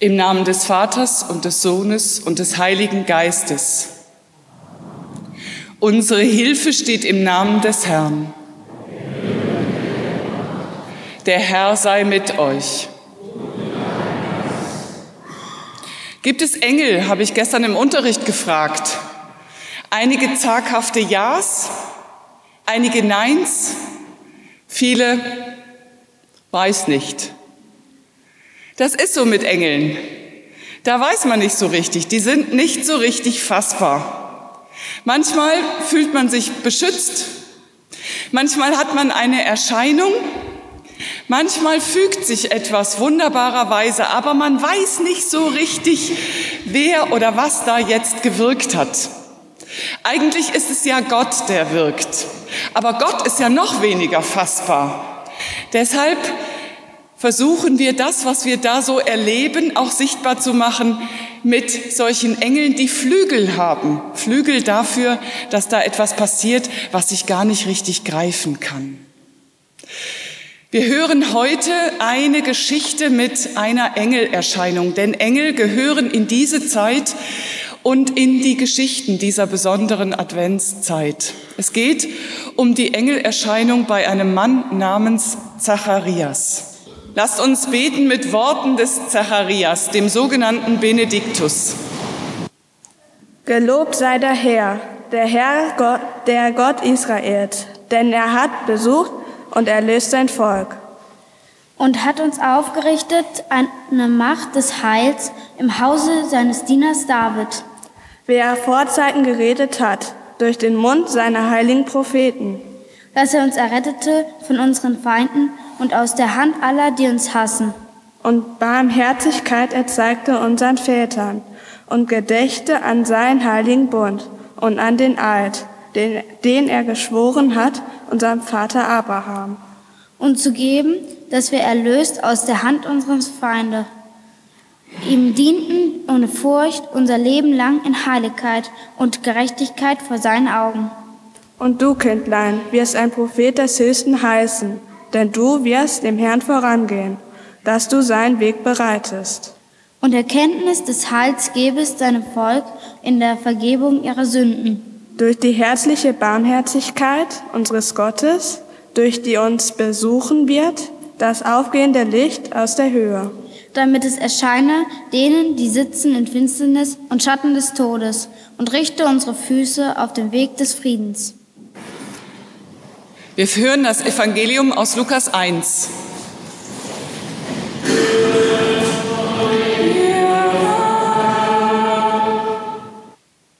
Im Namen des Vaters und des Sohnes und des Heiligen Geistes. Unsere Hilfe steht im Namen des Herrn. Der Herr sei mit euch. Gibt es Engel, habe ich gestern im Unterricht gefragt. Einige zaghafte Ja's, einige Neins, viele weiß nicht. Das ist so mit Engeln. Da weiß man nicht so richtig. Die sind nicht so richtig fassbar. Manchmal fühlt man sich beschützt. Manchmal hat man eine Erscheinung. Manchmal fügt sich etwas wunderbarerweise, aber man weiß nicht so richtig, wer oder was da jetzt gewirkt hat. Eigentlich ist es ja Gott, der wirkt. Aber Gott ist ja noch weniger fassbar. Deshalb versuchen wir das, was wir da so erleben, auch sichtbar zu machen mit solchen Engeln, die Flügel haben. Flügel dafür, dass da etwas passiert, was ich gar nicht richtig greifen kann. Wir hören heute eine Geschichte mit einer Engelerscheinung, denn Engel gehören in diese Zeit und in die Geschichten dieser besonderen Adventszeit. Es geht um die Engelerscheinung bei einem Mann namens Zacharias. Lasst uns beten mit Worten des Zacharias, dem sogenannten Benediktus. Gelobt sei der Herr, der Herr Gott, der Gott Israels, denn er hat besucht und erlöst sein Volk. Und hat uns aufgerichtet eine Macht des Heils im Hause seines Dieners David. Wer er Vorzeiten geredet hat, durch den Mund seiner heiligen Propheten. Dass er uns errettete von unseren Feinden und aus der Hand aller, die uns hassen. Und Barmherzigkeit erzeigte unseren Vätern und gedächte an seinen heiligen Bund und an den Eid, den, den er geschworen hat, unserem Vater Abraham. Und zu geben, dass wir erlöst aus der Hand unseres Feinde, ihm dienten ohne Furcht unser Leben lang in Heiligkeit und Gerechtigkeit vor seinen Augen. Und du, Kindlein, wirst ein Prophet des Höchsten heißen, denn du wirst dem Herrn vorangehen, dass du seinen Weg bereitest. Und Erkenntnis des Heils gebest deinem Volk in der Vergebung ihrer Sünden. Durch die herzliche Barmherzigkeit unseres Gottes, durch die uns besuchen wird, das aufgehende Licht aus der Höhe. Damit es erscheine denen, die sitzen in Finsternis und Schatten des Todes, und richte unsere Füße auf den Weg des Friedens. Wir führen das Evangelium aus Lukas 1.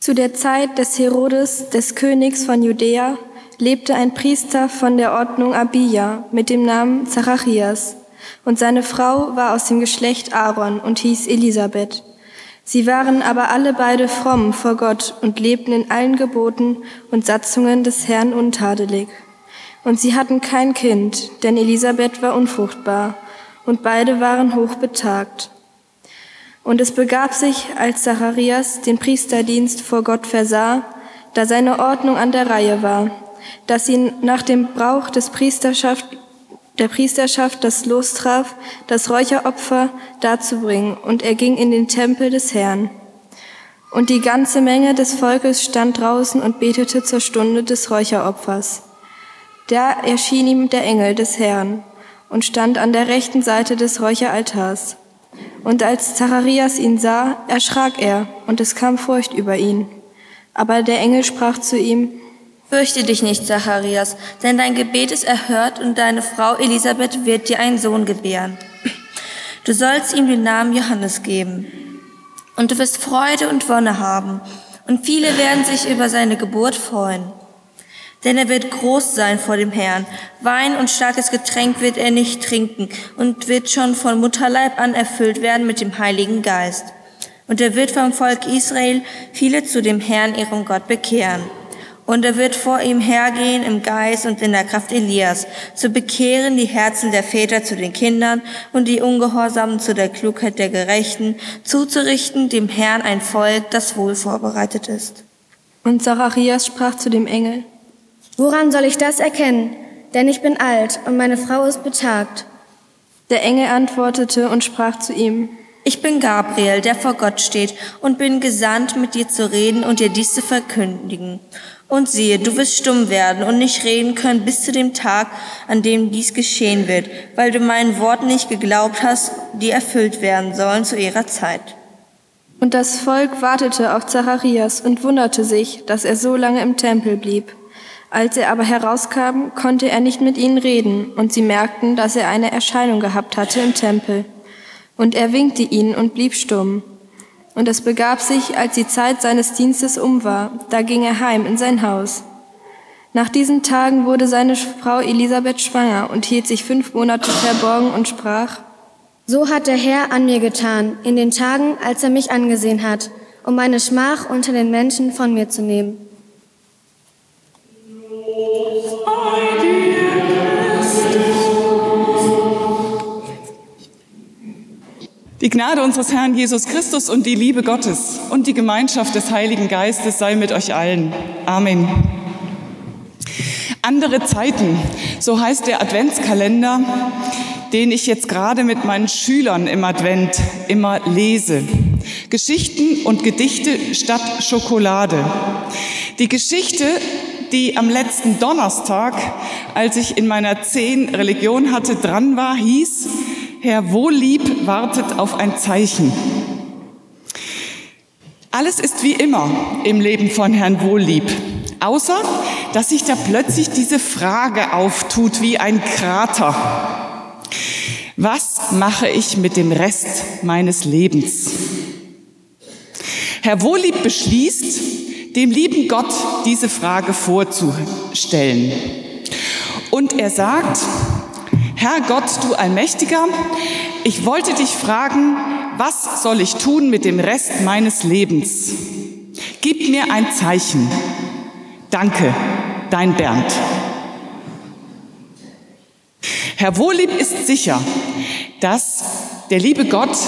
Zu der Zeit des Herodes, des Königs von Judäa, lebte ein Priester von der Ordnung Abia mit dem Namen Zacharias. Und seine Frau war aus dem Geschlecht Aaron und hieß Elisabeth. Sie waren aber alle beide fromm vor Gott und lebten in allen Geboten und Satzungen des Herrn untadelig. Und sie hatten kein Kind, denn Elisabeth war unfruchtbar, und beide waren hochbetagt. Und es begab sich, als Zacharias den Priesterdienst vor Gott versah, da seine Ordnung an der Reihe war, dass ihn nach dem Brauch des Priesterschaft, der Priesterschaft das lostraf, das Räucheropfer darzubringen, und er ging in den Tempel des Herrn. Und die ganze Menge des Volkes stand draußen und betete zur Stunde des Räucheropfers. Da erschien ihm der Engel des Herrn und stand an der rechten Seite des Räucheraltars. Und als Zacharias ihn sah, erschrak er, und es kam Furcht über ihn. Aber der Engel sprach zu ihm, Fürchte dich nicht, Zacharias, denn dein Gebet ist erhört und deine Frau Elisabeth wird dir einen Sohn gebären. Du sollst ihm den Namen Johannes geben. Und du wirst Freude und Wonne haben, und viele werden sich über seine Geburt freuen. Denn er wird groß sein vor dem Herrn. Wein und starkes Getränk wird er nicht trinken und wird schon von Mutterleib an erfüllt werden mit dem Heiligen Geist. Und er wird vom Volk Israel viele zu dem Herrn, ihrem Gott, bekehren. Und er wird vor ihm hergehen im Geist und in der Kraft Elias, zu bekehren die Herzen der Väter zu den Kindern und die Ungehorsamen zu der Klugheit der Gerechten, zuzurichten dem Herrn ein Volk, das wohl vorbereitet ist. Und Zacharias sprach zu dem Engel, Woran soll ich das erkennen? Denn ich bin alt und meine Frau ist betagt. Der Engel antwortete und sprach zu ihm, Ich bin Gabriel, der vor Gott steht, und bin gesandt, mit dir zu reden und dir dies zu verkündigen. Und siehe, du wirst stumm werden und nicht reden können bis zu dem Tag, an dem dies geschehen wird, weil du meinen Worten nicht geglaubt hast, die erfüllt werden sollen zu ihrer Zeit. Und das Volk wartete auf Zacharias und wunderte sich, dass er so lange im Tempel blieb. Als er aber herauskam, konnte er nicht mit ihnen reden, und sie merkten, dass er eine Erscheinung gehabt hatte im Tempel. Und er winkte ihnen und blieb stumm. Und es begab sich, als die Zeit seines Dienstes um war, da ging er heim in sein Haus. Nach diesen Tagen wurde seine Frau Elisabeth schwanger und hielt sich fünf Monate verborgen und sprach, So hat der Herr an mir getan, in den Tagen, als er mich angesehen hat, um meine Schmach unter den Menschen von mir zu nehmen. Die Gnade unseres Herrn Jesus Christus und die Liebe Gottes und die Gemeinschaft des Heiligen Geistes sei mit euch allen. Amen. Andere Zeiten, so heißt der Adventskalender, den ich jetzt gerade mit meinen Schülern im Advent immer lese. Geschichten und Gedichte statt Schokolade. Die Geschichte, die am letzten Donnerstag, als ich in meiner zehn Religion hatte, dran war, hieß, Herr Wohllieb wartet auf ein Zeichen. Alles ist wie immer im Leben von Herrn Wohllieb, außer dass sich da plötzlich diese Frage auftut wie ein Krater. Was mache ich mit dem Rest meines Lebens? Herr Wohllieb beschließt, dem lieben Gott diese Frage vorzustellen. Und er sagt, Herr Gott, du Allmächtiger, ich wollte dich fragen, was soll ich tun mit dem Rest meines Lebens? Gib mir ein Zeichen. Danke, dein Bernd. Herr Wohllieb ist sicher, dass der liebe Gott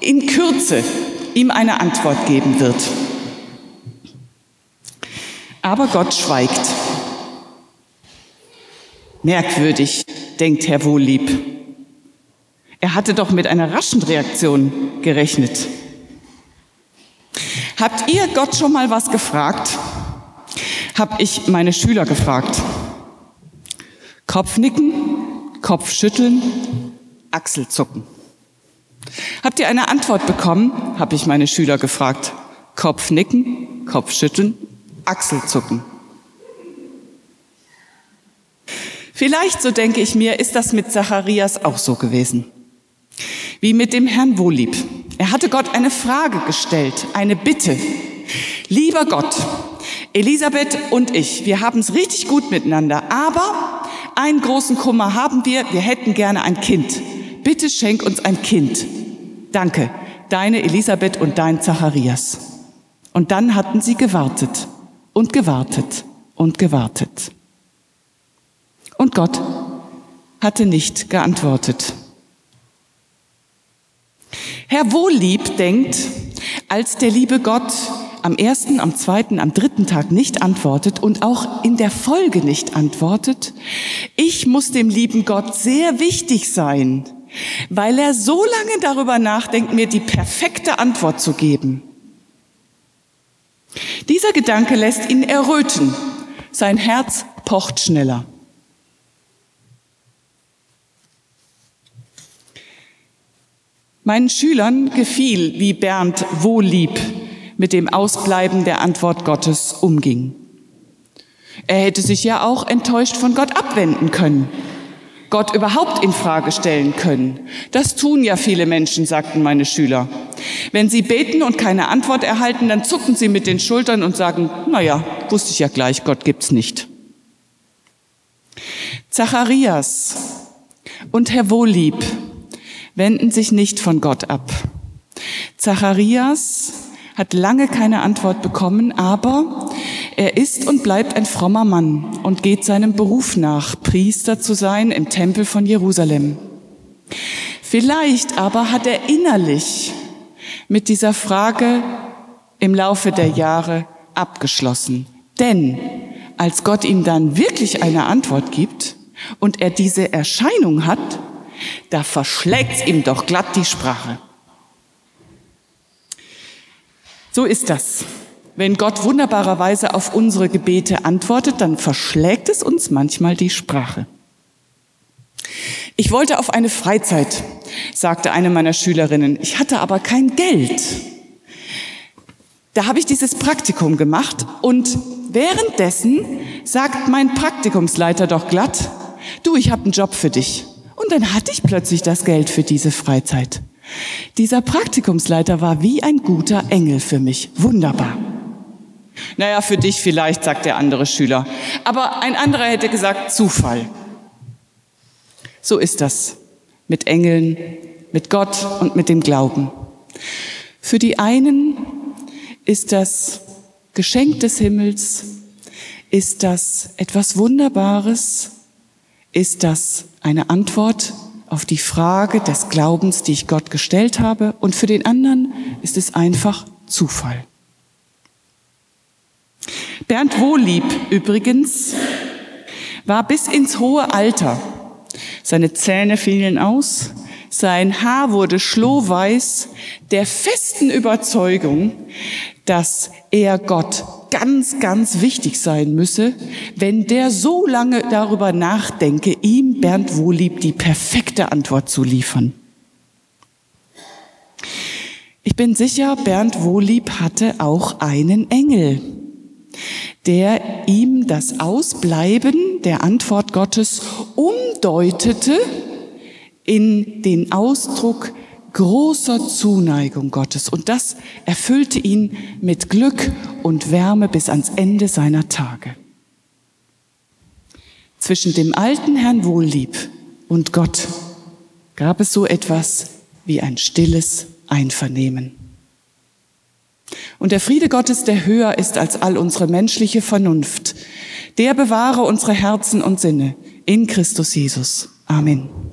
in Kürze ihm eine Antwort geben wird. Aber Gott schweigt. Merkwürdig, denkt Herr Wohllieb. Er hatte doch mit einer raschen Reaktion gerechnet. Habt ihr Gott schon mal was gefragt? Hab ich meine Schüler gefragt. Kopfnicken, Kopfschütteln, Achselzucken. Habt ihr eine Antwort bekommen? Habe ich meine Schüler gefragt. Kopfnicken, Kopfschütteln, Achselzucken. Vielleicht, so denke ich mir, ist das mit Zacharias auch so gewesen. Wie mit dem Herrn Wohllieb. Er hatte Gott eine Frage gestellt, eine Bitte. Lieber Gott, Elisabeth und ich, wir haben es richtig gut miteinander, aber einen großen Kummer haben wir, wir hätten gerne ein Kind. Bitte schenk uns ein Kind. Danke, deine Elisabeth und dein Zacharias. Und dann hatten sie gewartet und gewartet und gewartet. Und Gott hatte nicht geantwortet. Herr Wohllieb denkt, als der liebe Gott am ersten, am zweiten, am dritten Tag nicht antwortet und auch in der Folge nicht antwortet, ich muss dem lieben Gott sehr wichtig sein, weil er so lange darüber nachdenkt, mir die perfekte Antwort zu geben. Dieser Gedanke lässt ihn erröten. Sein Herz pocht schneller. Meinen Schülern gefiel, wie Bernd wohllieb mit dem Ausbleiben der Antwort Gottes umging. Er hätte sich ja auch enttäuscht von Gott abwenden können, Gott überhaupt in Frage stellen können. Das tun ja viele Menschen, sagten meine Schüler. Wenn sie beten und keine Antwort erhalten, dann zucken sie mit den Schultern und sagen, na ja, wusste ich ja gleich, Gott gibt's nicht. Zacharias und Herr Wohllieb wenden sich nicht von Gott ab. Zacharias hat lange keine Antwort bekommen, aber er ist und bleibt ein frommer Mann und geht seinem Beruf nach, Priester zu sein im Tempel von Jerusalem. Vielleicht aber hat er innerlich mit dieser Frage im Laufe der Jahre abgeschlossen. Denn als Gott ihm dann wirklich eine Antwort gibt und er diese Erscheinung hat, da verschlägt ihm doch glatt die Sprache. So ist das. Wenn Gott wunderbarerweise auf unsere Gebete antwortet, dann verschlägt es uns manchmal die Sprache. Ich wollte auf eine Freizeit, sagte eine meiner Schülerinnen. Ich hatte aber kein Geld. Da habe ich dieses Praktikum gemacht und währenddessen sagt mein Praktikumsleiter doch glatt, du, ich habe einen Job für dich. Und dann hatte ich plötzlich das Geld für diese Freizeit. Dieser Praktikumsleiter war wie ein guter Engel für mich. Wunderbar. Naja, für dich vielleicht, sagt der andere Schüler. Aber ein anderer hätte gesagt, Zufall. So ist das mit Engeln, mit Gott und mit dem Glauben. Für die einen ist das Geschenk des Himmels, ist das etwas Wunderbares, ist das eine Antwort auf die Frage des Glaubens, die ich Gott gestellt habe, und für den anderen ist es einfach Zufall. Bernd Wohlieb übrigens war bis ins hohe Alter. Seine Zähne fielen aus, sein Haar wurde schlohweiß, der festen Überzeugung, dass er Gott ganz, ganz wichtig sein müsse, wenn der so lange darüber nachdenke, ihm Bernd Wohlieb die perfekte Antwort zu liefern. Ich bin sicher, Bernd Wohlieb hatte auch einen Engel, der ihm das Ausbleiben der Antwort Gottes umdeutete in den Ausdruck großer Zuneigung Gottes. Und das erfüllte ihn mit Glück und Wärme bis ans Ende seiner Tage. Zwischen dem alten Herrn Wohllieb und Gott gab es so etwas wie ein stilles Einvernehmen. Und der Friede Gottes, der höher ist als all unsere menschliche Vernunft, der bewahre unsere Herzen und Sinne in Christus Jesus. Amen.